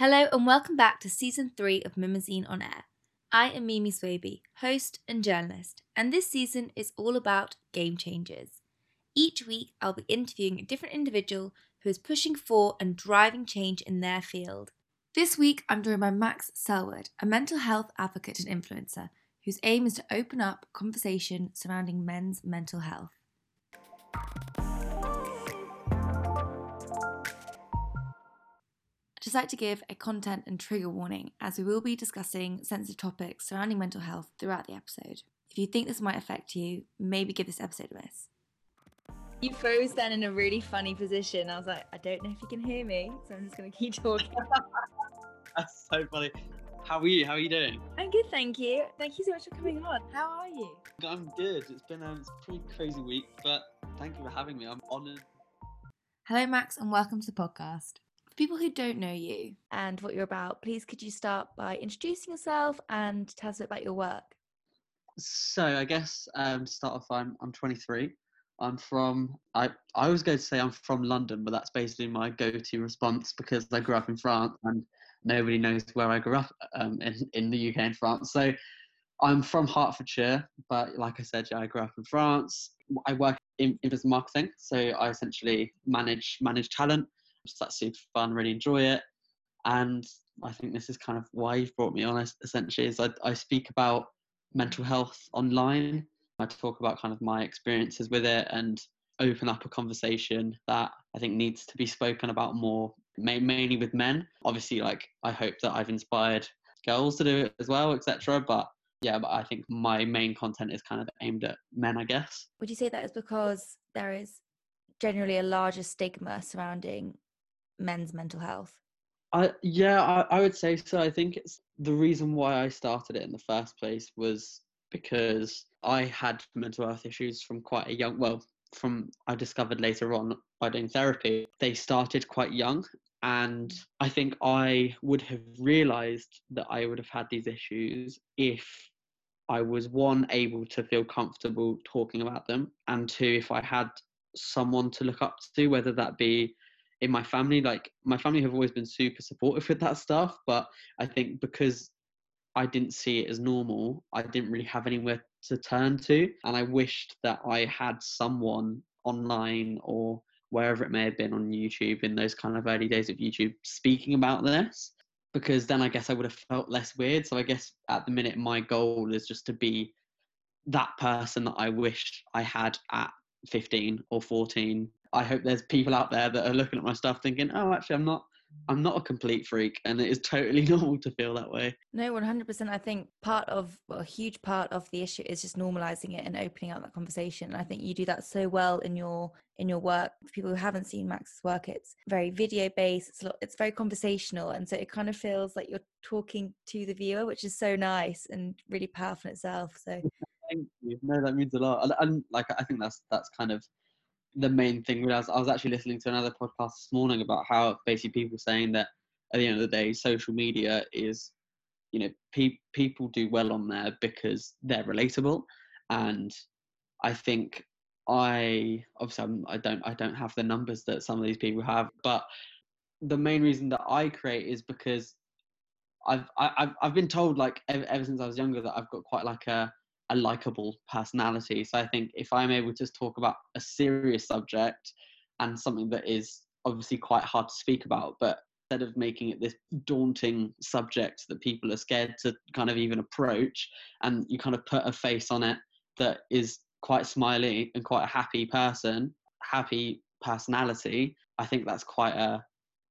Hello and welcome back to season three of Mimosine on Air. I am Mimi Swaby, host and journalist, and this season is all about game changers. Each week, I'll be interviewing a different individual who is pushing for and driving change in their field. This week, I'm joined by Max Selwood, a mental health advocate and influencer whose aim is to open up conversation surrounding men's mental health. Just like to give a content and trigger warning as we will be discussing sensitive topics surrounding mental health throughout the episode. If you think this might affect you, maybe give this episode a miss. You froze then in a really funny position. I was like, I don't know if you can hear me, so I'm just going to keep talking. That's so funny. How are you? How are you doing? I'm good, thank you. Thank you so much for coming on. How are you? I'm good. It's been a, it's a pretty crazy week, but thank you for having me. I'm honoured. Hello, Max, and welcome to the podcast. For people who don't know you and what you're about, please could you start by introducing yourself and tell us a bit about your work? So I guess um, to start off, I'm I'm 23. I'm from I I always go to say I'm from London, but that's basically my go-to response because I grew up in France and nobody knows where I grew up um, in in the UK and France. So I'm from Hertfordshire, but like I said, yeah, I grew up in France. I work in, in business marketing, so I essentially manage manage talent so that's super fun, really enjoy it. And I think this is kind of why you've brought me on, essentially, is I, I speak about mental health online. I talk about kind of my experiences with it and open up a conversation that I think needs to be spoken about more, mainly with men. Obviously, like I hope that I've inspired girls to do it as well, etc. But yeah, but I think my main content is kind of aimed at men, I guess. Would you say that is because there is generally a larger stigma surrounding men's mental health? I yeah, I, I would say so. I think it's the reason why I started it in the first place was because I had mental health issues from quite a young well, from I discovered later on by doing therapy. They started quite young and I think I would have realized that I would have had these issues if I was one able to feel comfortable talking about them and two if I had someone to look up to whether that be in my family like my family have always been super supportive with that stuff but i think because i didn't see it as normal i didn't really have anywhere to turn to. And i wished that i had someone online or wherever it may have been on youtube in those kind of early days of youtube speaking about this because then i guess i would have felt less weird. So i guess at the minute my goal is just to be that person that i wished i had at 15 or 14 I hope there's people out there that are looking at my stuff thinking, oh, actually, I'm not. I'm not a complete freak, and it is totally normal to feel that way. No, 100%. I think part of, well, a huge part of the issue is just normalizing it and opening up that conversation. And I think you do that so well in your in your work. For people who haven't seen Max's work, it's very video based. It's lot, it's very conversational, and so it kind of feels like you're talking to the viewer, which is so nice and really powerful in itself. So. Thank you. No, that means a lot. And, and like, I think that's that's kind of the main thing was I was actually listening to another podcast this morning about how basically people saying that at the end of the day, social media is, you know, pe- people do well on there because they're relatable, and I think I obviously I'm, I don't I don't have the numbers that some of these people have, but the main reason that I create is because I've I, have i I've been told like ever, ever since I was younger that I've got quite like a a likable personality. So I think if I'm able to talk about a serious subject and something that is obviously quite hard to speak about, but instead of making it this daunting subject that people are scared to kind of even approach, and you kind of put a face on it that is quite smiley and quite a happy person, happy personality, I think that's quite a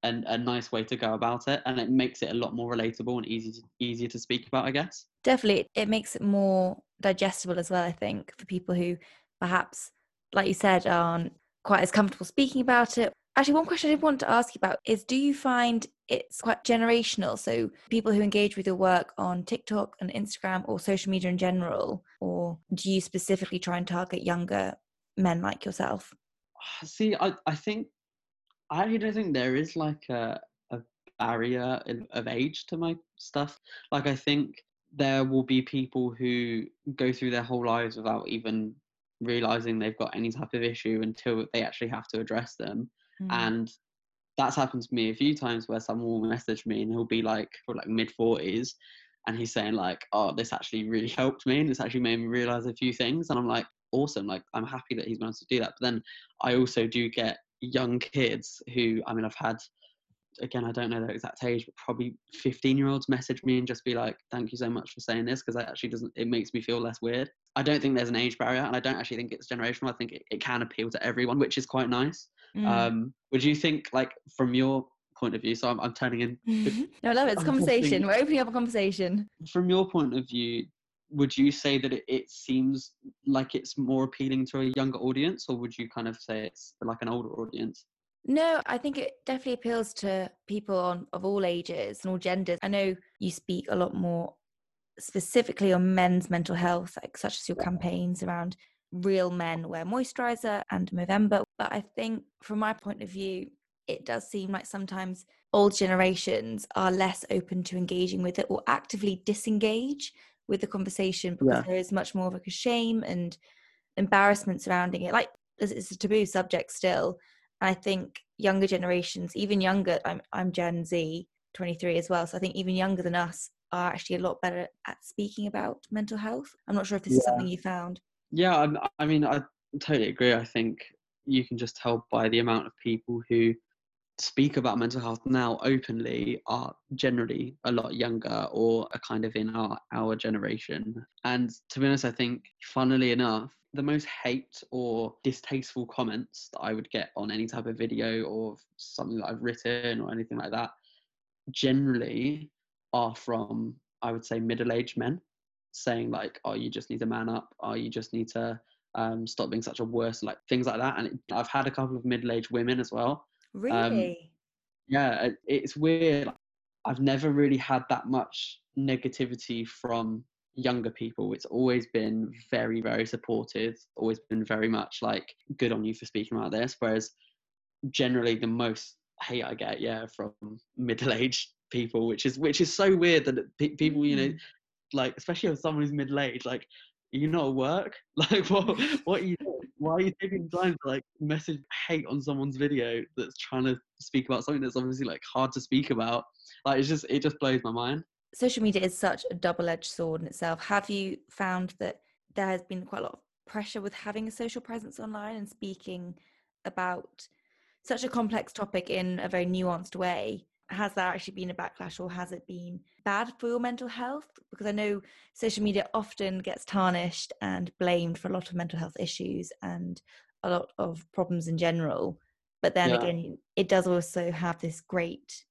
a, a nice way to go about it, and it makes it a lot more relatable and easy to, easier to speak about, I guess. Definitely, it makes it more digestible as well. I think for people who perhaps, like you said, aren't quite as comfortable speaking about it. Actually, one question I did want to ask you about is: Do you find it's quite generational? So people who engage with your work on TikTok and Instagram or social media in general, or do you specifically try and target younger men like yourself? See, I, I think I actually don't think there is like a, a barrier of age to my stuff. Like I think there will be people who go through their whole lives without even realizing they've got any type of issue until they actually have to address them. Mm. And that's happened to me a few times where someone will message me and he'll be like like mid 40s and he's saying like oh this actually really helped me and it's actually made me realize a few things and i'm like awesome like i'm happy that he's managed to do that but then i also do get young kids who i mean i've had again i don't know their exact age but probably 15 year olds message me and just be like thank you so much for saying this because that actually doesn't it makes me feel less weird. I don't think there's an age barrier and i don't actually think it's generational. I think it, it can appeal to everyone which is quite nice. Mm. um would you think like from your point of view so i'm, I'm turning in no i love it it's conversation. We're opening up a conversation. From your point of view would you say that it, it, seems like it's more appealing to a younger audience or would you kind of say it's like an older audience? No i think it definitely appeals to people on of all ages and all genders. I know you speak a lot more specifically on men's mental health like such as your campaigns around real men wear moisturizer and movember but i think from my point of view it does seem like sometimes old generations are less open to engaging with it or actively disengage with the conversation because yeah. there is much more of like a shame and embarrassment surrounding it. Like it's a taboo subject still. And I think younger generations, even younger, I'm I'm Gen Z, 23 as well. So I think even younger than us are actually a lot better at speaking about mental health. I'm not sure if this yeah. is something you found. Yeah, I, I mean, I totally agree. I think you can just tell by the amount of people who speak about mental health now openly are generally a lot younger or are kind of in our our generation. And to be honest i think funnily enough the most hate or distasteful comments that i would get on any type of video or something that i've written or anything like that generally are from i would say middle-aged men saying like oh you just need to man up. Oh you just need to um, stop being such a worse like things like that. And it, i've had a couple of middle-aged women as well really? Um, yeah, it's weird. I've never really had that much negativity from younger people. It's always been very, very supportive, always been very much like good on you for speaking about this. Whereas generally the most hate I get, yeah, from middle aged people, which is which is so weird that people, you know, mm. like especially if someone who's middle aged, like you're not at work. Like what what are you doing? Why are you taking time to like message hate on someone's video that's trying to speak about something that's obviously like hard to speak about? Like it's just it just blows my mind. Social media is such a double-edged sword in itself. Have you found that there has been quite a lot of pressure with having a social presence online and speaking about such a complex topic in a very nuanced way? Has that actually been a backlash or has it been bad for your mental health? Because I know social media often gets tarnished and blamed for a lot of mental health issues and a lot of problems in general. But then yeah. again, it does also have this great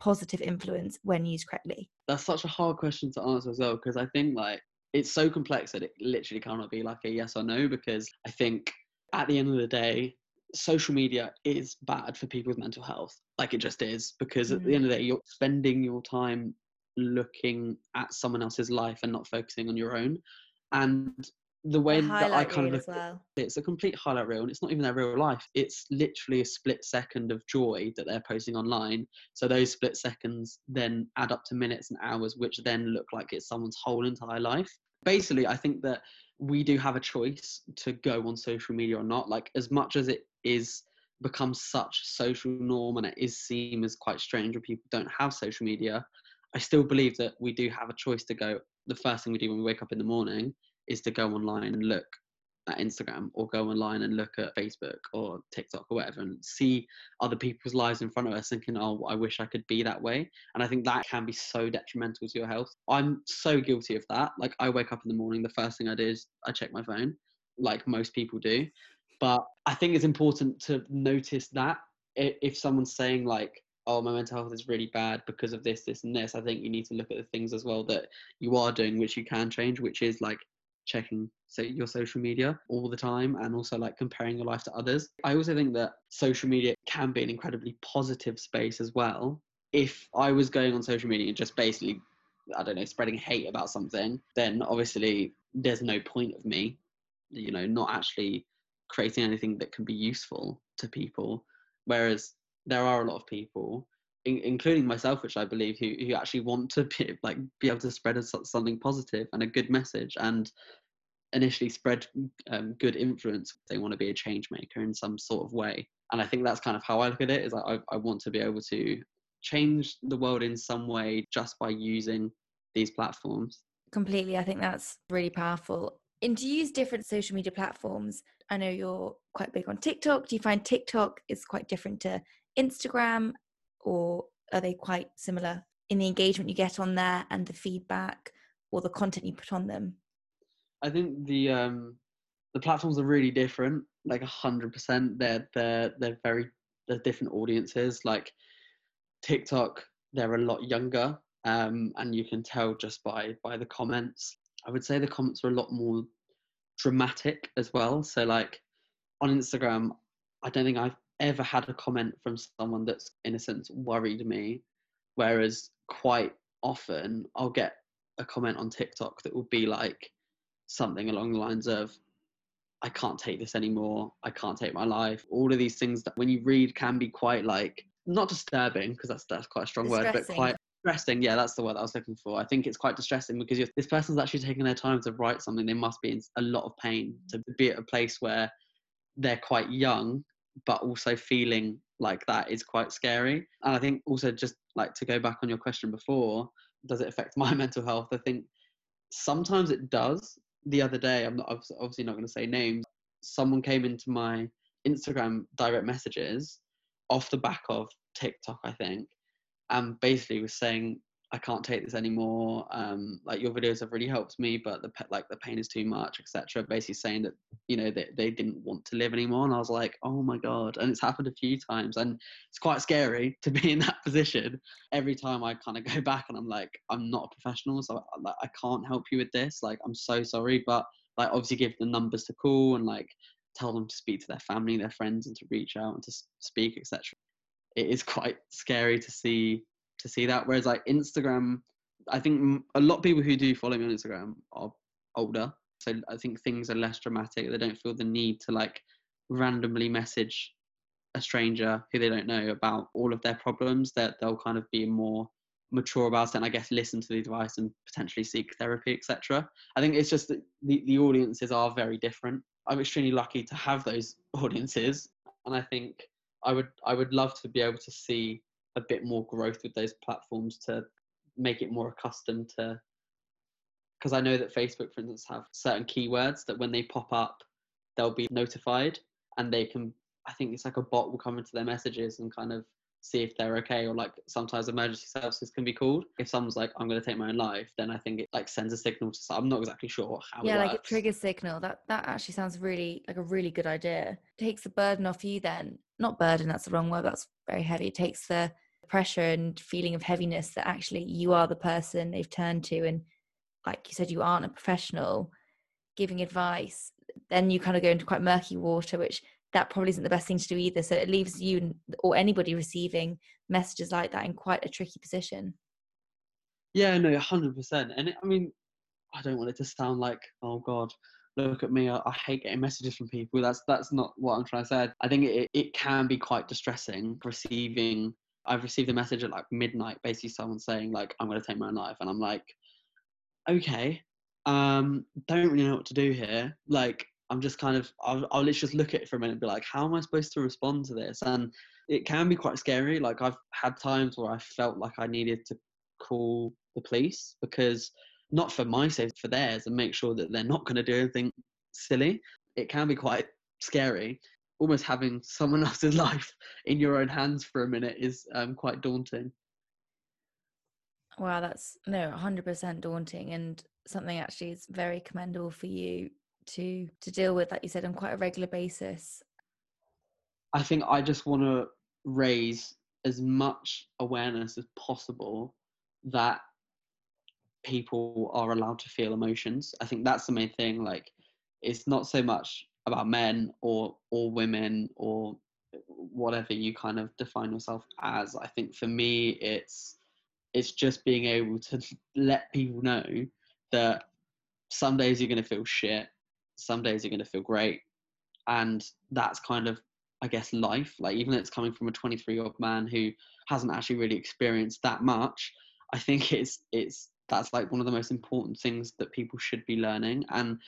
positive influence when used correctly. That's such a hard question to answer as well, because I think like it's so complex that it literally cannot be like a yes or no, because I think at the end of the day, social media is bad for people's mental health. Like it just is, because mm. at the mm. end of the day, you're spending your time looking at someone else's life and not focusing on your own. And the way that I kind of look well. it's a complete highlight reel and it's not even their real life. It's literally a split second of joy that they're posting online. So those split seconds then add up to minutes and hours, which then look like it's someone's whole entire life. Basically, I think that we do have a choice to go on social media or not. Like as much as it is become such a social norm and it is seen as quite strange when people don't have social media, I still believe that we do have a choice to go. The first thing we do when we wake up in the morning is to go online and look at Instagram or go online and look at Facebook or TikTok or whatever and see other people's lives in front of us thinking, oh, I wish I could be that way. And I think that can be so detrimental to your health. I'm so guilty of that. Like, I wake up in the morning, the first thing I do is I check my phone, like most people do. But I think it's important to notice that if someone's saying, like, oh my mental health is really bad because of this this and this i think you need to look at the things as well that you are doing which you can change which is like checking say your social media all the time and also like comparing your life to others. I also think that social media can be an incredibly positive space as well. If i was going on social media and just basically i don't know spreading hate about something then obviously there's no point of me you know not actually creating anything that can be useful to people whereas there are a lot of people, in, including myself, which I believe, who, who actually want to be like be able to spread something positive and a good message, and initially spread um, good influence. They want to be a change maker in some sort of way. and I think that's kind of how I look at it. Is I, I want to be able to change the world in some way just by using these platforms. Completely, I think that's really powerful. And do you use different social media platforms? I know you're quite big on TikTok. Do you find TikTok is quite different to Instagram, or are they quite similar in the engagement you get on there and the feedback or the content you put on them? I think the um, the platforms are really different, like hundred percent. They're they're they're very they're different audiences. Like TikTok, they're a lot younger, um, and you can tell just by by the comments. I would say the comments are a lot more dramatic as well. So like on Instagram, I don't think I've ever had a comment from someone that's in a sense worried me, whereas quite often I'll get a comment on TikTok that will be like something along the lines of I can't take this anymore. I can't take my life. All of these things that when you read can be quite like not disturbing because that's that's quite a strong word, but quite distressing. Yeah, that's the word I was looking for. I think it's quite distressing because this person's actually taking their time to write something. They must be in a lot of pain to be at a place where they're quite young, but also feeling like that is quite scary. And I think also just like to go back on your question before, does it affect my mental health? I think sometimes it does the other day, I'm not obviously not going to say names. Someone came into my Instagram direct messages off the back of TikTok, I think, and basically was saying I can't take this anymore. Um, like your videos have really helped me, but the like the pain is too much, etc. Basically saying that you know they, they didn't want to live anymore, and I was like, oh my god! And it's happened a few times, and it's quite scary to be in that position. Every time I kind of go back and I'm like, I'm not a professional, so I, I can't help you with this. Like I'm so sorry, but like obviously give the numbers to call and like tell them to speak to their family, their friends, and to reach out and to speak, etc. It is quite scary to see to see that. Whereas like Instagram, I think a lot of people who do follow me on Instagram are older, so I think things are less dramatic. They don't feel the need to like randomly message a stranger who they don't know about all of their problems. That they'll kind of be more mature about it and I guess listen to the advice and potentially seek therapy, etc. I think it's just that the, the audiences are very different. I'm extremely lucky to have those audiences and I think I would I would love to be able to see a bit more growth with those platforms to make it more accustomed to because I know that Facebook, for instance, have certain keywords that when they pop up, they'll be notified and they can, I think it's like a bot will come into their messages and kind of see if they're okay or like sometimes emergency services can be called. If someone's like, I'm going to take my own life, then I think it like sends a signal to, I'm not exactly sure how Yeah, like a trigger signal. That, that actually sounds really like a really good idea. It takes the burden off you then. Not burden, that's the wrong word. That's very heavy. It takes the pressure and feeling of heaviness that actually you are the person they've turned to and like you said you aren't a professional giving advice then you kind of go into quite murky water which that probably isn't the best thing to do either. So it leaves you or anybody receiving messages like that in quite a tricky position. Yeah no 100% and it, i mean i don't want it to sound like oh god look at me I, I, hate getting messages from people. That's that's not what i'm trying to say. I think it, it can be quite distressing receiving I've received a message at like midnight, basically someone saying like I'm going to take my own life, and I'm like, okay, um, don't really know what to do here. Like I'm just kind of I'll, I'll just look at it for a minute and be like, how am I supposed to respond to this? And it can be quite scary. Like I've had times where I felt like I needed to call the police because not for my sake, for theirs, and make sure that they're not going to do anything silly. It can be quite scary almost having someone else's life in your own hands for a minute is um, quite daunting. Wow, that's no, 100% daunting and something actually is very commendable for you to to deal with like you said on quite a regular basis. I think I just want to raise as much awareness as possible that people are allowed to feel emotions. I think that's the main thing like it's not so much about men or or women or whatever you kind of define yourself as i think for me it's it's just being able to let people know that some days you're going to feel shit some days you're going to feel great. And that's kind of i guess life. Like even though it's coming from a 23 year old man who hasn't actually really experienced that much i think it's it's that's like one of the most important things that people should be learning. And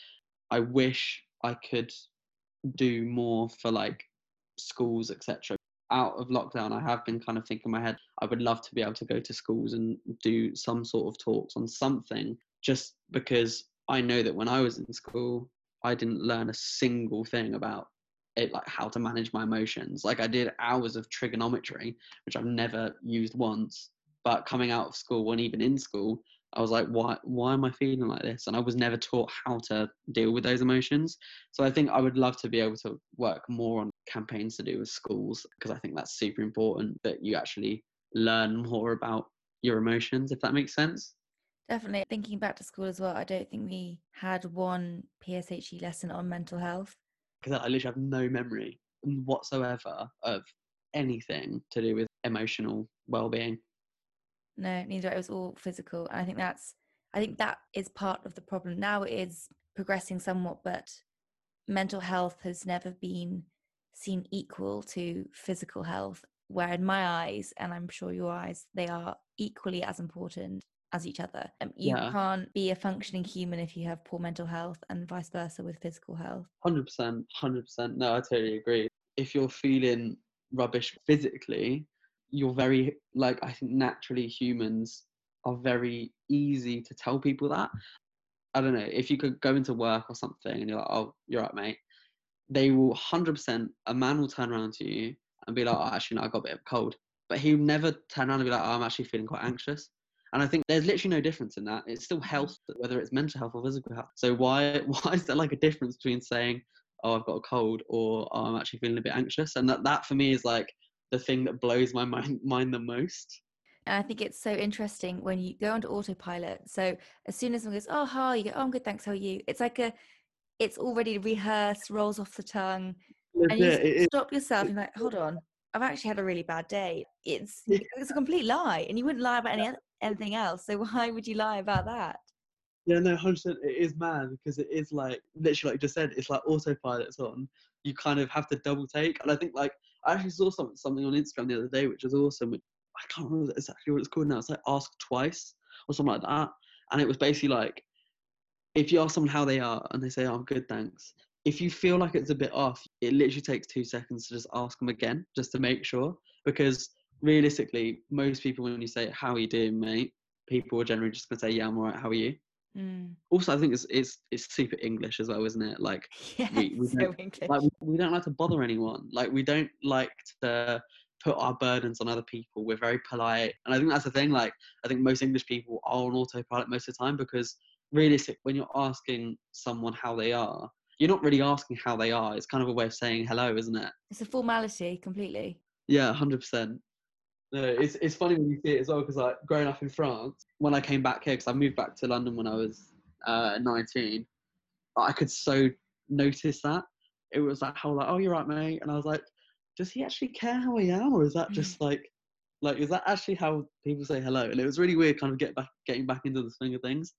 i wish I could do more for like schools, etc. Out of lockdown, I have been kind of thinking in my head, I would love to be able to go to schools and do some sort of talks on something, just because I know that when I was in school, I didn't learn a single thing about it, like how to manage my emotions. Like I did hours of trigonometry, which I've never used once. But coming out of school, and even in school, I was like, why, why am I feeling like this? And I was never taught how to deal with those emotions. So I think I would love to be able to work more on campaigns to do with schools because I think that's super important that you actually learn more about your emotions, if that makes sense. Definitely. Thinking back to school as well, I don't think we had one PSHE lesson on mental health. Because I literally have no memory whatsoever of anything to do with emotional well-being. No, neither. It was all physical. And I think that's I think that is part of the problem. Now it is progressing somewhat, but mental health has never been seen equal to physical health. Where in my eyes, and I'm sure your eyes, they are equally as important as each other. Um, you yeah. can't be a functioning human if you have poor mental health, and vice versa with physical health. Hundred percent, hundred percent. No, I totally agree. If you're feeling rubbish physically, you're very like I think naturally humans are very easy to tell people that. I don't know if you could go into work or something and you're like, oh, you're right, mate. They will hundred percent. A man will turn around to you and be like, oh, actually, no, I got a bit of cold. But he'll never turn around and be like, oh, I'm actually feeling quite anxious. And I think there's literally no difference in that. It's still health, whether it's mental health or physical health. So why why is there like a difference between saying, oh, I've got a cold or oh, I'm actually feeling a bit anxious? And that that for me is like the thing that blows my mind, mind the most. And I think it's so interesting when you go onto autopilot. So as soon as someone goes, "Oh, hi," you go, "Oh, I'm good, thanks. How are you?" It's like a, it's already rehearsed, rolls off the tongue, and you it, stop yourself. You're like, "Hold on, I've actually had a really bad day." It's it's a complete lie, and you wouldn't lie about any anything else. So why would you lie about that? Yeah, no, hundred percent. It is mad because it is like literally, like you just said, it's like autopilot's on. You kind of have to double take, and I think like I actually saw something something on Instagram the other day, which was awesome. Which I can't remember exactly what it's called now. It's like Ask Twice or something like that. And it was basically like, if you ask someone how they are and they say, oh, I'm good, thanks. If you feel like it's a bit off, it literally takes two seconds to just ask them again, just to make sure. Because realistically, most people, when you say, How are you doing, mate? People are generally just going to say, Yeah, I'm all right. How are you? Mm. Also, I think it's, it's it's super English as well, isn't it? Like, yeah, we, we, so don't, like, we, we don't like to bother anyone. Like, we don't like to put our burdens on other people. We're very polite, and I think that's the thing. Like, I think most English people are on autopilot most of the time because realistic when you're asking someone how they are, you're not really asking how they are. It's kind of a way of saying hello, isn't it? It's a formality completely. Yeah, hundred percent. No, it's it's funny when you see it as well because like growing up in France, when I came back here, because I moved back to London when I was uh, 19, I could so notice that it was like how like oh you're right mate, and I was like, does he actually care how I am, or is that mm. just like like is that actually how people say hello? And it was really weird, kind of get back getting back into the swing of things.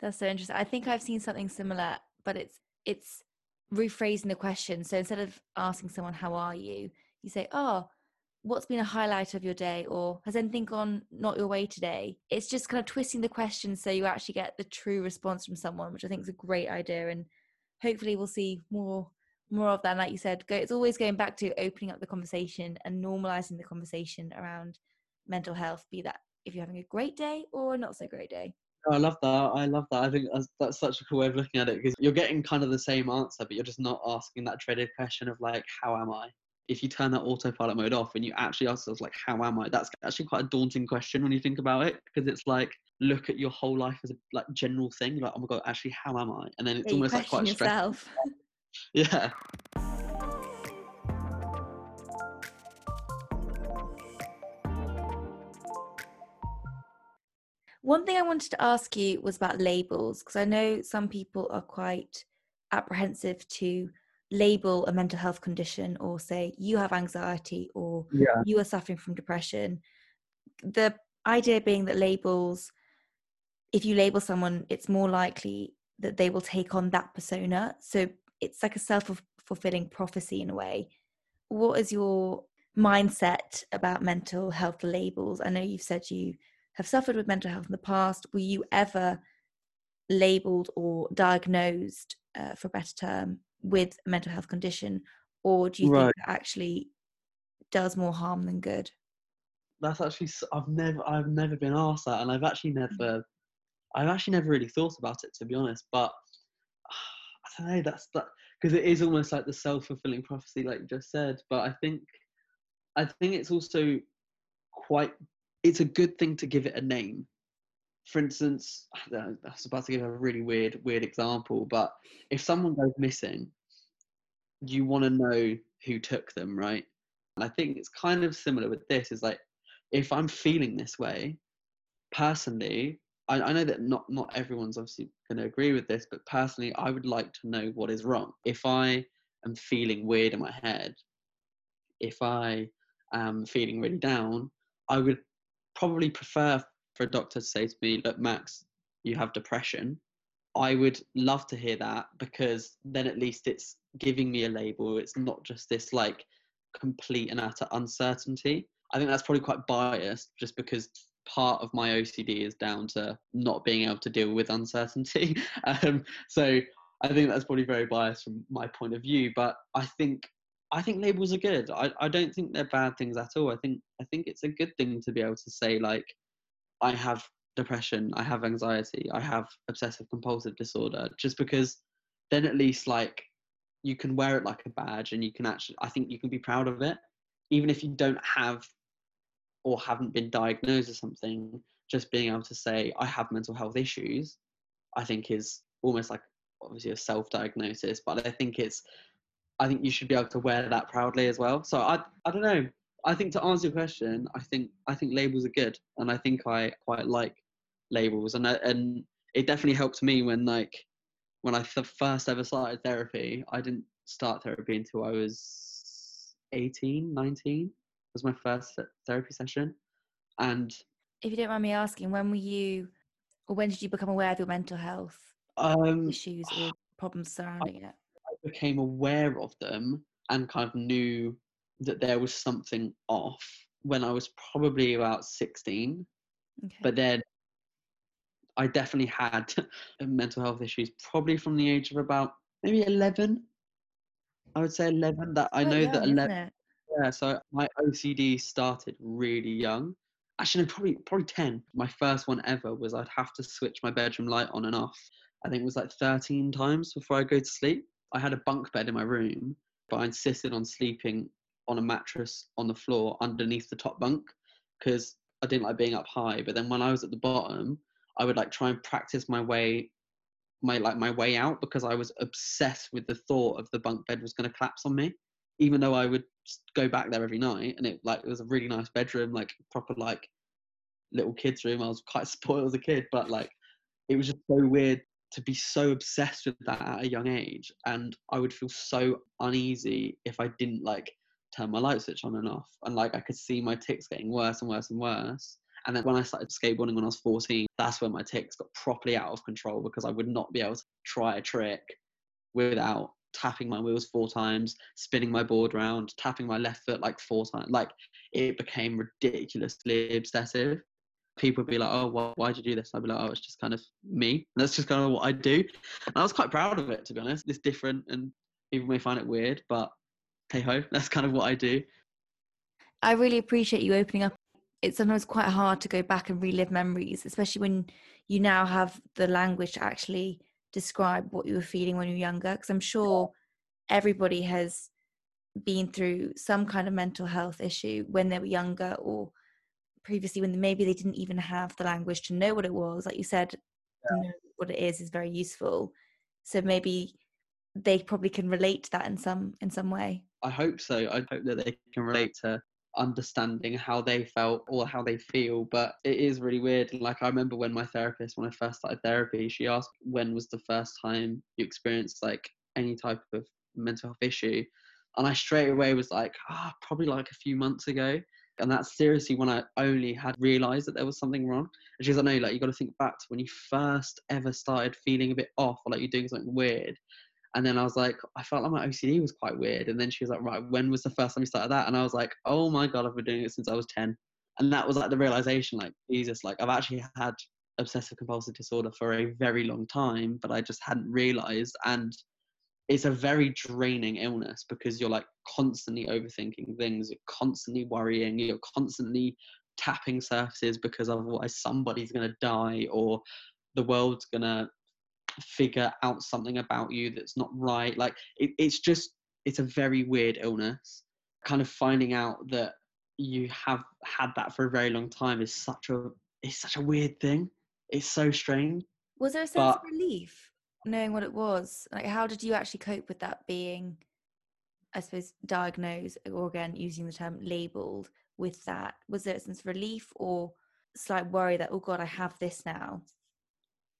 That's so interesting. I think I've seen something similar, but it's it's rephrasing the question. So instead of asking someone how are you, you say oh what's been a highlight of your day or has anything gone not your way today it's just kind of twisting the question so you actually get the true response from someone which i think is a great idea and hopefully we'll see more more of that like you said go, it's always going back to opening up the conversation and normalizing the conversation around mental health be that if you're having a great day or not so great day I love that. I love that. I think that's, that's such a cool way of looking at it because you're getting kind of the same answer, but you're just not asking that dreaded question of like, "How am I?" If you turn that autopilot mode off and you actually ask yourself like how am i? That's actually quite a daunting question when you think about it because it's like look at your whole life as a like general thing like oh my god actually how am i? And then it's yeah, almost like quite yourself. Yeah. One thing i wanted to ask you was about labels because i know some people are quite apprehensive to label a mental health condition or say you have anxiety or yeah. you are suffering from depression the idea being that labels if you label someone it's more likely that they will take on that persona. So it's like a self-fulfilling prophecy in a way. What is your mindset about mental health labels? I know you've said you have suffered with mental health in the past. Were you ever labeled or diagnosed uh, for better term with a mental health condition or do you Right. think that actually does more harm than good? That's actually I've never I've never been asked that, and I've actually mm. never I've actually never really thought about it to be honest. But I don't know. That's that because it is almost like the self fulfilling prophecy, like you just said. But I think I think it's also quite it's a good thing to give it a name. For instance, I was about to give a really weird weird example, but if someone goes missing, you want to know who took them, right? And I think it's kind of similar with this. Is like if I'm feeling this way, personally, I, I know that not not everyone's obviously going to agree with this, but personally, I would like to know what is wrong. If I am feeling weird in my head, if I am feeling really down, I would probably prefer for a doctor to say to me, "Look, Max, you have depression." I would love to hear that because then at least it's giving me a label. It's not just this like complete and utter uncertainty. I think that's probably quite biased just because part of my OCD is down to not being able to deal with uncertainty. um, so I think that's probably very biased from my point of view. But I think I think labels are good. I, I don't think they're bad things at all. I think I think it's a good thing to be able to say like I have depression, I have anxiety, I have obsessive compulsive disorder, just because then at least like you can wear it like a badge and you can actually I think you can be proud of it. Even if you don't have or haven't been diagnosed with something, just being able to say I have mental health issues, I think is almost like obviously a self-diagnosis, but I think it's I think you should be able to wear that proudly as well. So I I don't know. I think to answer your question, I think I think labels are good, and I think I quite like labels, and I, and it definitely helped me when like when I first ever started therapy. I didn't start therapy until I was 18, 19 was my first therapy session, and If you don't mind me asking, when were you, or when did you become aware of your mental health um, issues or problems surrounding it? I became aware of them and kind of knew that there was something off when I was probably about 16. Okay. But then I definitely had mental health issues probably from the age of about maybe 11. I would say 11. That I know young, that isn't 11. Yeah, so my OCD started really young. Actually, no, probably probably 10. My first one ever was I'd have to switch my bedroom light on and off. I think it was like 13 times before I go to sleep. I had a bunk bed in my room, but I insisted on sleeping on a mattress on the floor underneath the top bunk because I didn't like being up high. But then when I was at the bottom, I would like try and practice my way my like my way out because I was obsessed with the thought of the bunk bed was going to collapse on me even though I would go back there every night and it like it was a really nice bedroom like proper like little kids room I was quite spoiled as a kid but like it was just so weird to be so obsessed with that at a young age and I would feel so uneasy if I didn't like turn my light switch on and off and like I could see my tics getting worse and worse and worse and then when I started skateboarding when I was 14 that's when my tics got properly out of control because I would not be able to try a trick without tapping my wheels four times, spinning my board round, tapping my left foot like four times. Like it became ridiculously obsessive. People would be like, "Oh, why, why'd you do this?" I'd be like, "Oh, it's just kind of me. And that's just kind of what I do." And I was quite proud of it, to be honest. It's different, and people may find it weird, but hey ho, that's kind of what I do. I really appreciate you opening up. It's sometimes quite hard to go back and relive memories, especially when you now have the language to actually describe what you were feeling when you were younger. Because I'm sure everybody has been through some kind of mental health issue when they were younger or previously when maybe they didn't even have the language to know what it was. Like you said, to know what it is is very useful. So maybe they probably can relate to that in some in some way. I hope so. I hope that they can relate to understanding how they felt or how they feel. But it is really weird. Like I remember when my therapist, when I first started therapy, she asked when was the first time you experienced like any type of mental health issue. And I straight away was like, ah, probably like a few months ago. And that's seriously when I only had realised that there was something wrong. And she was like, no, like you got to think back to when you first ever started feeling a bit off or like you're doing something weird. And then I was like, I felt like my OCD was quite weird. And then she was like, right, when was the first time you started that? And I was like, oh my God, I've been doing it since I was 10. And that was like the realization, like, Jesus, like I've actually had obsessive compulsive disorder for a very long time, but I just hadn't realized. And it's a very draining illness because you're like constantly overthinking things, you're constantly worrying, you're constantly tapping surfaces because otherwise somebody's going to die or the world's going to figure out something about you that's not right. Like it, it's just, it's a very weird illness. Kind of finding out that you have had that for a very long time is such a, it's such a weird thing. It's so strange. Was there a sense but, of relief knowing what it was? Like, how did you actually cope with that being, I suppose, diagnosed or again using the term labeled with that? Was there a sense of relief or slight worry that, oh God, I have this now?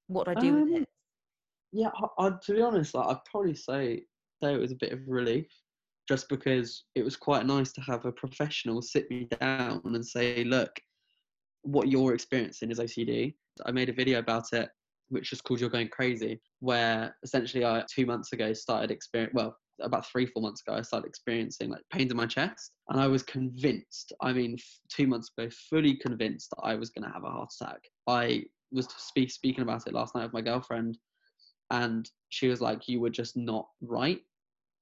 What do I do um, with it? Yeah, I, I, to be honest, like, I'd probably say say it was a bit of relief, just because it was quite nice to have a professional sit me down and say, look, what you're experiencing is OCD. I made a video about it, which is called "You're Going Crazy," where essentially I two months ago started experience well about three four months ago I started experiencing like pains in my chest and I was convinced I mean two months ago fully convinced that I was going to have a heart attack I was speak, speaking about it last night with my girlfriend and she was like you were just not right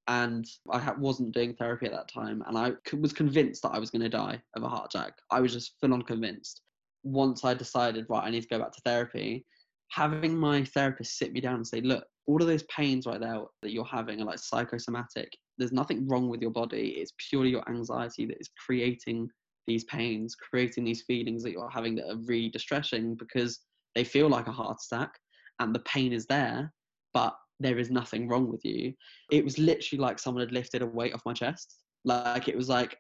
and I ha- wasn't doing therapy at that time and I c- was convinced that I was going to die of a heart attack I was just full on convinced once I decided right I need to go back to therapy having my therapist sit me down and say look all of those pains right there that you're having are like psychosomatic. There's nothing wrong with your body. It's purely your anxiety that is creating these pains, creating these feelings that you're having that are really distressing because they feel like a heart attack and the pain is there, but there is nothing wrong with you. It was literally like someone had lifted a weight off my chest. Like it was like,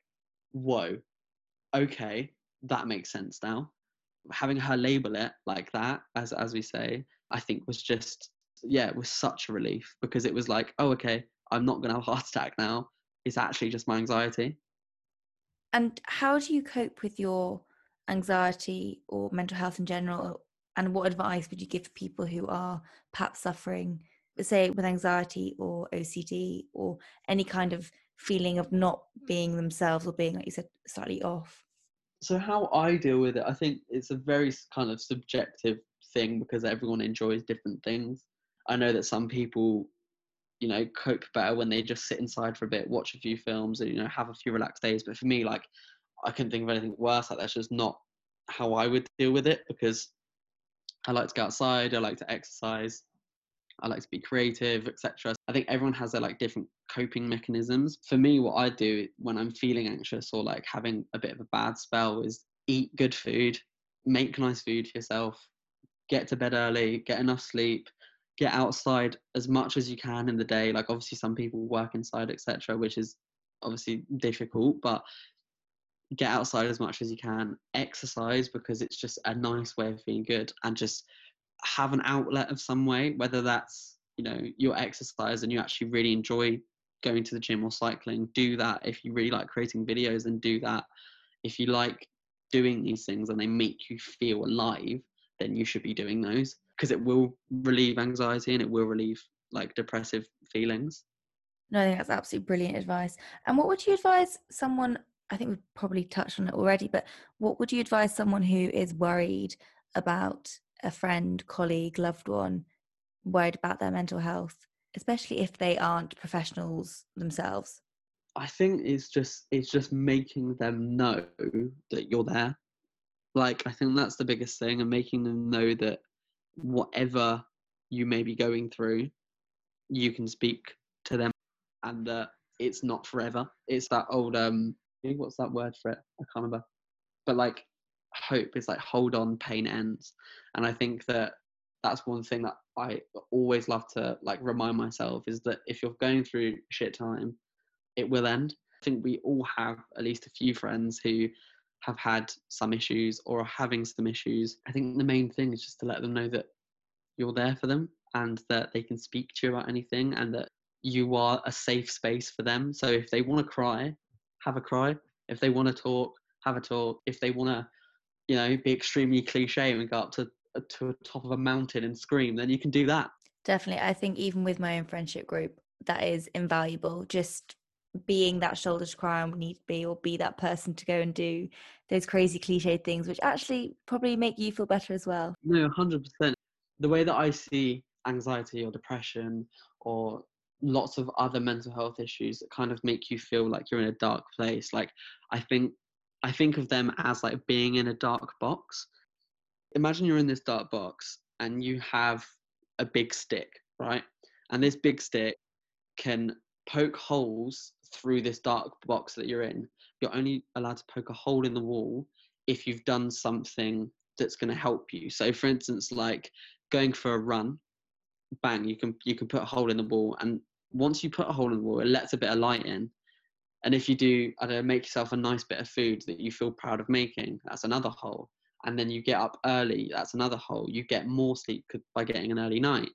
whoa, okay, that makes sense now. Having her label it like that, as as we say, I think was just yeah, it was such a relief because it was like, oh, okay, I'm not to have a heart attack now. It's actually just my anxiety. And how do you cope with your anxiety or mental health in general? And what advice would you give to people who are perhaps suffering, say, with anxiety or OCD or any kind of feeling of not being themselves or being, like you said, slightly off? So, how I deal with it, I think it's a very kind of subjective thing because everyone enjoys different things. I know that some people, you know, cope better when they just sit inside for a bit, watch a few films, and you know, have a few relaxed days. But for me, like, I couldn't think of anything worse. Like that's just not how I would deal with it because I like to go outside. I like to exercise. I like to be creative, etc. I think everyone has their like different coping mechanisms. For me, what I do when I'm feeling anxious or like having a bit of a bad spell is eat good food, make nice food for yourself, get to bed early, get enough sleep, get outside as much as you can in the day like obviously some people work inside etc which is obviously difficult but get outside as much as you can exercise because it's just a nice way of feeling good and just have an outlet of some way whether that's you know your exercise and you actually really enjoy going to the gym or cycling do that if you really like creating videos and do that if you like doing these things and they make you feel alive then you should be doing those because it will relieve anxiety and it will relieve like depressive feelings. No, I think that's absolutely brilliant advice. And what would you advise someone? I think we've probably touched on it already, but what would you advise someone who is worried about a friend, colleague, loved one, worried about their mental health, especially if they aren't professionals themselves? I think it's just it's just making them know that you're there. Like I think that's the biggest thing, and making them know that whatever you may be going through, you can speak to them and uh, it's not forever. It's that old, um, what's that word for it? I can't remember. But like hope is like hold on, pain ends. And I think that that's one thing that I always love to like remind myself is that if you're going through shit time, it will end. I think we all have at least a few friends who have had some issues or are having some issues, I think the main thing is just to let them know that you're there for them and that they can speak to you about anything and that you are a safe space for them. So if they want to cry, have a cry. If they want to talk, have a talk. If they want to, you know, be extremely cliche and go up to uh, to the top of a mountain and scream, then you can do that. Definitely. I think even with my own friendship group, that is invaluable. Just being that shoulder to cry on need to be or be that person to go and do those crazy cliche things which actually probably make you feel better as well no 100% the way that i see anxiety or depression or lots of other mental health issues that kind of make you feel like you're in a dark place. Like I think I think of them as like being in a dark box. Imagine you're in this dark box and you have a big stick, right? And this big stick can poke holes through this dark box that you're in. You're only allowed to poke a hole in the wall if you've done something that's going to help you. So, for instance, like going for a run, bang, you can you can put a hole in the wall, and once you put a hole in the wall, it lets a bit of light in. And if you do, I don't know, make yourself a nice bit of food that you feel proud of making, that's another hole. And then you get up early, that's another hole. You get more sleep by getting an early night,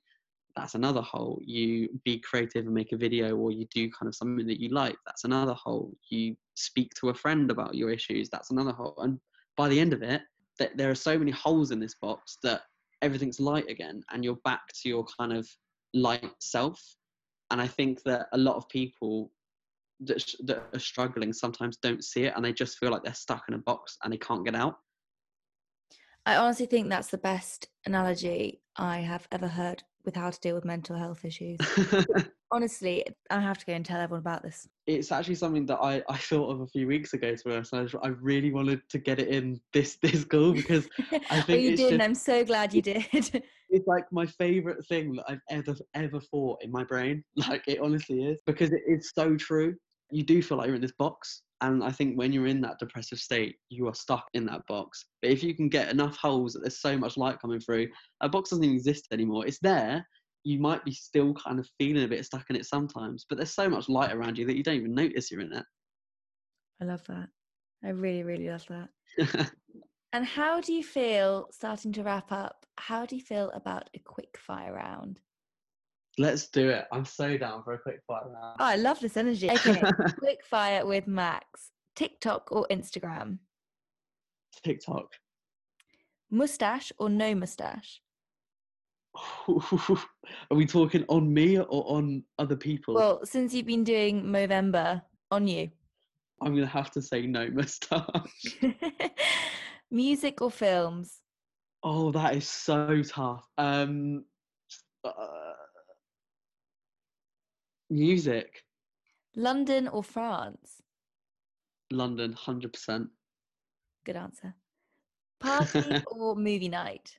that's another hole. You be creative and make a video, or you do kind of something that you like, that's another hole. You speak to a friend about your issues, that's another hole. And by the end of it, there are so many holes in this box that everything's light again, and you're back to your kind of light self. And I think that a lot of people that, sh- that are struggling sometimes don't see it and they just feel like they're stuck in a box and they can't get out. I honestly think that's the best analogy I have ever heard with how to deal with mental health issues. honestly, I have to go and tell everyone about this. It's actually something that I, I thought of a few weeks ago to us. I, I really wanted to get it in this this goal because I think well, you did, just, I'm so glad you did. it's like my favorite thing that I've ever ever thought in my brain. Like it honestly is because it is so true you do feel like you're in this box. And I think when you're in that depressive state, you are stuck in that box. But if you can get enough holes that there's so much light coming through, a box doesn't exist anymore. It's there. You might be still kind of feeling a bit stuck in it sometimes, but there's so much light around you that you don't even notice you're in it. I love that. I really, really love that. and how do you feel, starting to wrap up, how do you feel about a quick fire round? Let's do it. I'm so down for a quick fire round. Oh, I love this energy. Okay, quick fire with Max. TikTok or Instagram? TikTok. Mustache or no mustache? Are we talking on me or on other people? Well, since you've been doing Movember, on you. I'm going to have to say no mustache. Music or films? Oh, that is so tough. Um, uh, Music. London or France? London, 100%. Good answer. Party or movie night?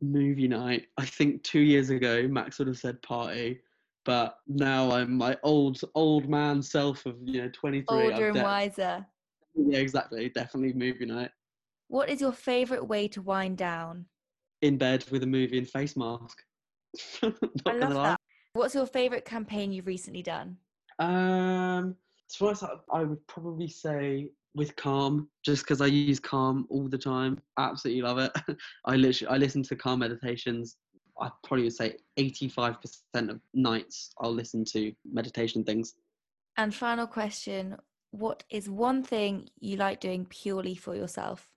Movie night. I think two years ago, Max would have said party, but now I'm my old old man self of you know 23. Older and wiser. Yeah, exactly. Definitely movie night. What is your favourite way to wind down? In bed with a movie and face mask. I love that. What's your favourite campaign you've recently done? Um, so I would probably say with Calm, just because I use Calm all the time. Absolutely love it. I literally I listen to Calm meditations. I probably would say 85% of nights I'll listen to meditation things. And final question: What is one thing you like doing purely for yourself?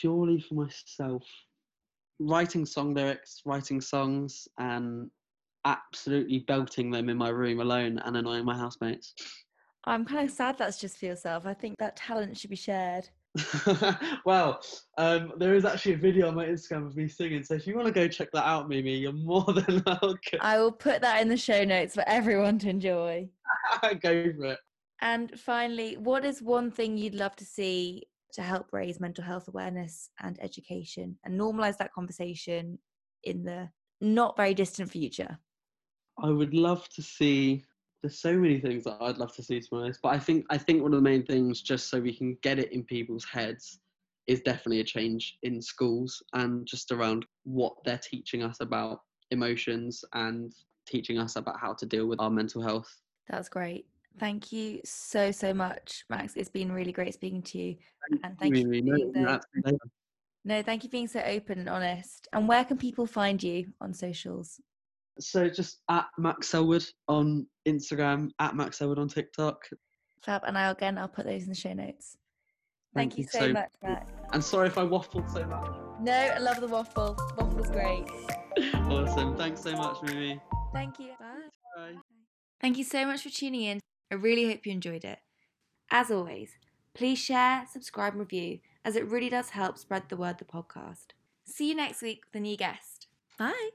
Purely for myself, writing song lyrics, writing songs, and absolutely belting them in my room alone and annoying my housemates. I'm kind of sad that's just for yourself. I think that talent should be shared. well, um, there is actually a video on my Instagram of me singing, so if you want to go check that out, Mimi, you're more than welcome. I will put that in the show notes for everyone to enjoy. go for it. And finally, what is one thing you'd love to see to help raise mental health awareness and education and normalize that conversation in the not very distant future? I would love to see. There's so many things that I'd love to see to be honest, but I think I think one of the main things, just so we can get it in people's heads, is definitely a change in schools and just around what they're teaching us about emotions and teaching us about how to deal with our mental health. That's great. Thank you so so much, Max. It's been really great speaking to you, and thank you. you no, no, thank you for being so open and honest. And where can people find you on socials? So just at Max Selwood on Instagram, at Max Selwood on TikTok. Fab, and I'll again I'll put those in the show notes. Thank, Thank you, so, so much, Max. And sorry if I waffled so much. No, I love the waffle. Waffle's great. awesome. Thanks so much, Mimi. Thank you. Bye. Bye. Thank you so much for tuning in. I really hope you enjoyed it. As always, please share, subscribe, and review, as it really does help spread the word the podcast. See you next week with a new guest. Bye.